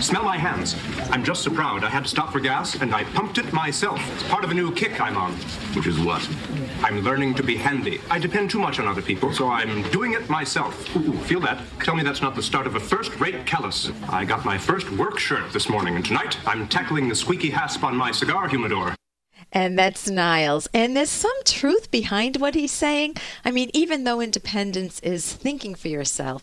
Smell my hands. I'm just so proud I had to stop for gas and I pumped it myself. It's part of a new kick I'm on. Which is what? I'm learning to be handy. I depend too much on other people, so I'm doing it myself. Ooh, feel that? Tell me that's not the start of a first-rate callus. I got my first work shirt this morning, and tonight I'm tackling the squeaky hasp on my cigar humidor. And that's Niles. And there's some truth behind what he's saying. I mean, even though independence is thinking for yourself,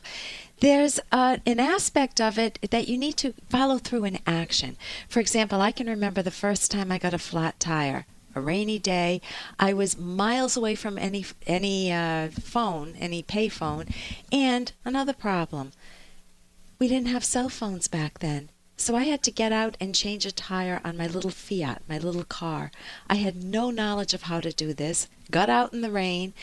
there's an aspect of it that you need to follow through in action. For example, I can remember the first time I got a flat tire. A rainy day, I was miles away from any any uh, phone, any payphone, and another problem. We didn't have cell phones back then. So I had to get out and change a tire on my little Fiat, my little car. I had no knowledge of how to do this. Got out in the rain,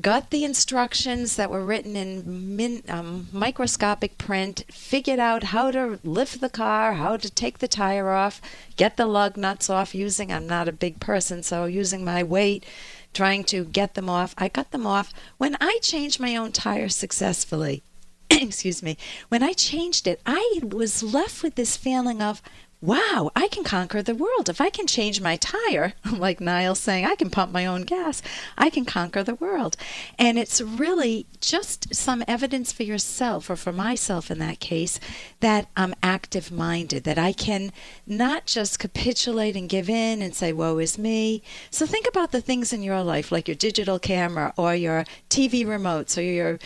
got the instructions that were written in min, um, microscopic print, figured out how to lift the car, how to take the tire off, get the lug nuts off using, I'm not a big person, so using my weight, trying to get them off. I got them off. When I changed my own tire successfully, excuse me, when I changed it, I was left with this feeling of, wow, I can conquer the world. If I can change my tire, like Niles saying, I can pump my own gas, I can conquer the world. And it's really just some evidence for yourself, or for myself in that case, that I'm active minded, that I can not just capitulate and give in and say, woe is me. So think about the things in your life, like your digital camera or your TV remotes or your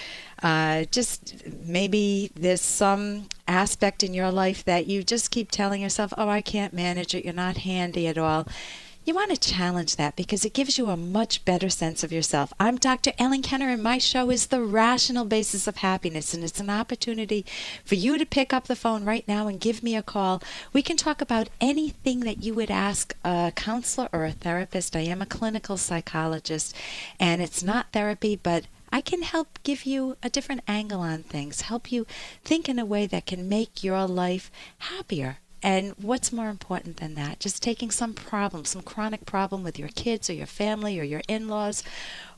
uh, just maybe there's some aspect in your life that you just keep telling yourself, oh, I can't manage it, you're not handy at all. You want to challenge that because it gives you a much better sense of yourself. I'm Dr. Ellen Kenner, and my show is The Rational Basis of Happiness, and it's an opportunity for you to pick up the phone right now and give me a call. We can talk about anything that you would ask a counselor or a therapist. I am a clinical psychologist, and it's not therapy, but I can help give you a different angle on things, help you think in a way that can make your life happier. And what's more important than that? Just taking some problem, some chronic problem with your kids or your family or your in laws,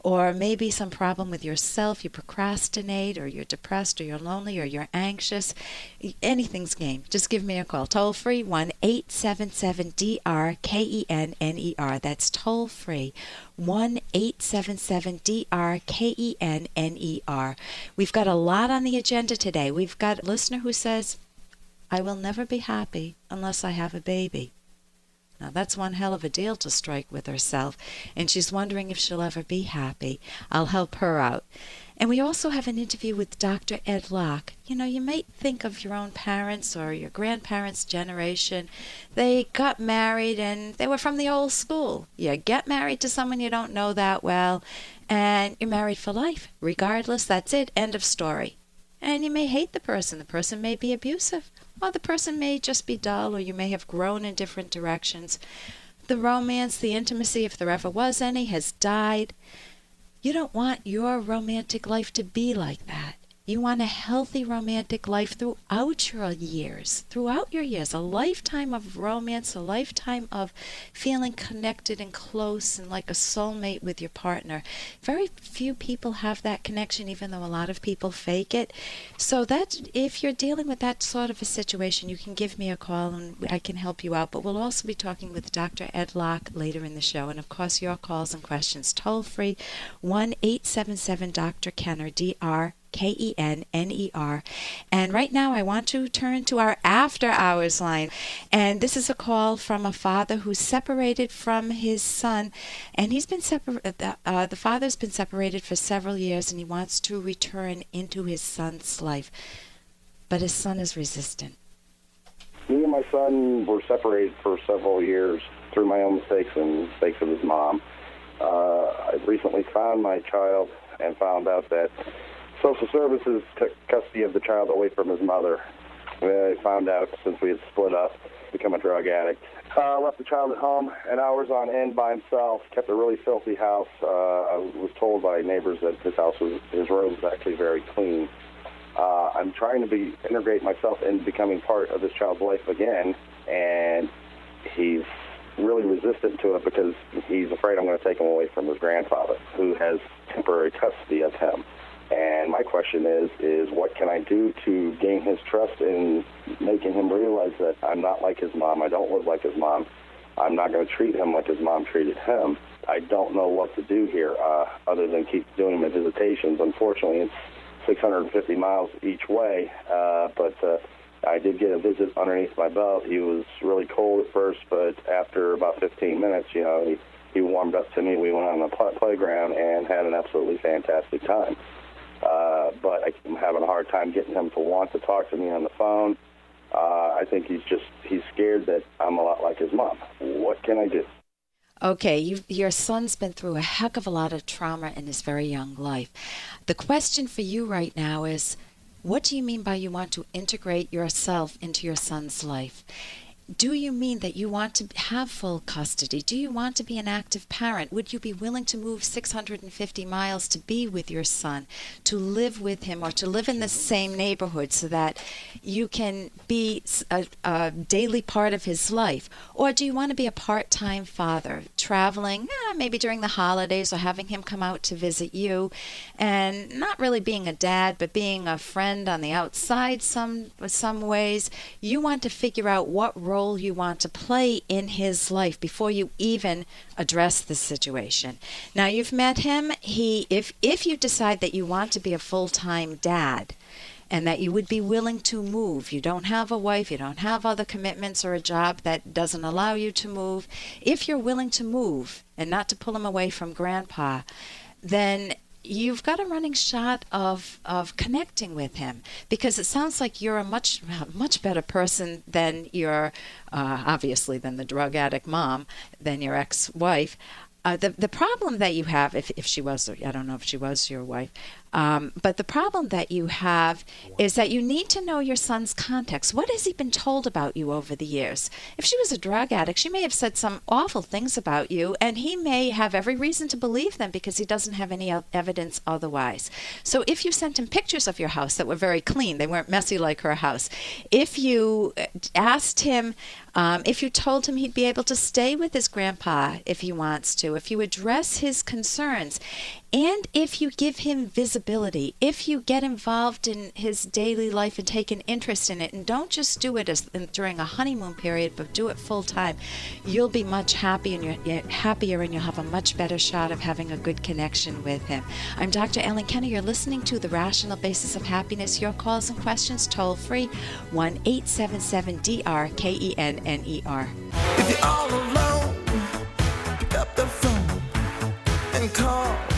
or maybe some problem with yourself. You procrastinate, or you're depressed, or you're lonely, or you're anxious. Anything's game. Just give me a call. Toll free 1 877 D R K E N N E R. That's toll free 1 877 D R K E N N E R. We've got a lot on the agenda today. We've got a listener who says, I will never be happy unless I have a baby. Now, that's one hell of a deal to strike with herself, and she's wondering if she'll ever be happy. I'll help her out. And we also have an interview with Dr. Ed Locke. You know, you might think of your own parents or your grandparents' generation. They got married and they were from the old school. You get married to someone you don't know that well, and you're married for life. Regardless, that's it. End of story. And you may hate the person, the person may be abusive. Well, the person may just be dull, or you may have grown in different directions. The romance, the intimacy, if there ever was any, has died. You don't want your romantic life to be like that. You want a healthy romantic life throughout your years, throughout your years, a lifetime of romance, a lifetime of feeling connected and close and like a soulmate with your partner. Very few people have that connection, even though a lot of people fake it. So that if you're dealing with that sort of a situation, you can give me a call and I can help you out. But we'll also be talking with Dr. Ed Locke later in the show, and of course your calls and questions toll free one eight seven seven Dr. Kenner D R K E N N E R. And right now, I want to turn to our after hours line. And this is a call from a father who's separated from his son. And he's been separated, uh, uh, the father's been separated for several years and he wants to return into his son's life. But his son is resistant. Me and my son were separated for several years through my own mistakes and mistakes of his mom. Uh, I recently found my child and found out that Social Services took custody of the child away from his mother. I found out since we had split up, become a drug addict. Uh, left the child at home and hours on end by himself. Kept a really filthy house. Uh, I was told by neighbors that his house was, his room was actually very clean. Uh, I'm trying to be integrate myself in becoming part of this child's life again, and he's really resistant to it because he's afraid I'm going to take him away from his grandfather, who has temporary custody of him. And my question is, is what can I do to gain his trust in making him realize that I'm not like his mom. I don't live like his mom. I'm not going to treat him like his mom treated him. I don't know what to do here uh, other than keep doing my visitations. Unfortunately, it's 650 miles each way, uh, but uh, I did get a visit underneath my belt. He was really cold at first, but after about 15 minutes, you know, he, he warmed up to me. We went on the play- playground and had an absolutely fantastic time. Uh, but I'm having a hard time getting him to want to talk to me on the phone. Uh, I think he's just he's scared that I'm a lot like his mom. What can I do? Okay, you, your son's been through a heck of a lot of trauma in his very young life. The question for you right now is what do you mean by you want to integrate yourself into your son's life? Do you mean that you want to have full custody? Do you want to be an active parent? Would you be willing to move 650 miles to be with your son, to live with him, or to live in the same neighborhood so that you can be a, a daily part of his life? Or do you want to be a part time father, traveling eh, maybe during the holidays or having him come out to visit you and not really being a dad, but being a friend on the outside some, some ways? You want to figure out what role role you want to play in his life before you even address the situation. Now you've met him. He if if you decide that you want to be a full-time dad, and that you would be willing to move. You don't have a wife, you don't have other commitments or a job that doesn't allow you to move. If you're willing to move and not to pull him away from grandpa, then you've got a running shot of of connecting with him because it sounds like you're a much much better person than your uh, obviously than the drug addict mom than your ex-wife. Uh, the the problem that you have, if, if she was, I don't know if she was your wife, um, but the problem that you have is that you need to know your son's context. What has he been told about you over the years? If she was a drug addict, she may have said some awful things about you, and he may have every reason to believe them because he doesn't have any evidence otherwise. So if you sent him pictures of your house that were very clean, they weren't messy like her house, if you uh, asked him, um, if you told him he'd be able to stay with his grandpa if he wants to, if you address his concerns, and if you give him visibility, if you get involved in his daily life and take an interest in it, and don't just do it as during a honeymoon period, but do it full time, you'll be much and you're happier, and you'll have a much better shot of having a good connection with him. I'm Dr. Ellen Kenner. You're listening to the Rational Basis of Happiness. Your calls and questions toll free one eight seven seven D R K E N N E R. If you're all alone, pick up the phone and call.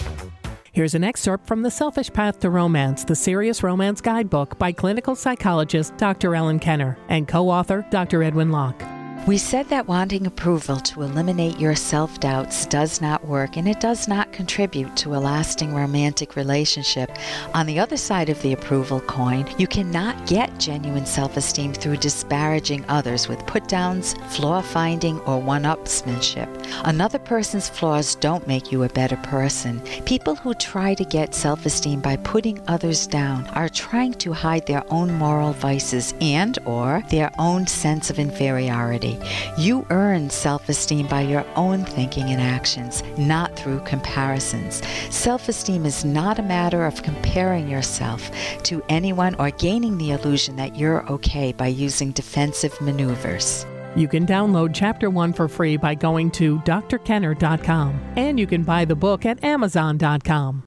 Here's an excerpt from The Selfish Path to Romance, the Serious Romance Guidebook by clinical psychologist Dr. Ellen Kenner and co author Dr. Edwin Locke. We said that wanting approval to eliminate your self doubts does not work and it does not contribute to a lasting romantic relationship. On the other side of the approval coin, you cannot get genuine self esteem through disparaging others with put downs, flaw finding, or one upsmanship. Another person's flaws don't make you a better person. People who try to get self esteem by putting others down are trying to hide their own moral vices and or their own sense of inferiority. You earn self esteem by your own thinking and actions, not through comparisons. Self esteem is not a matter of comparing yourself to anyone or gaining the illusion that you're okay by using defensive maneuvers. You can download Chapter 1 for free by going to drkenner.com, and you can buy the book at amazon.com.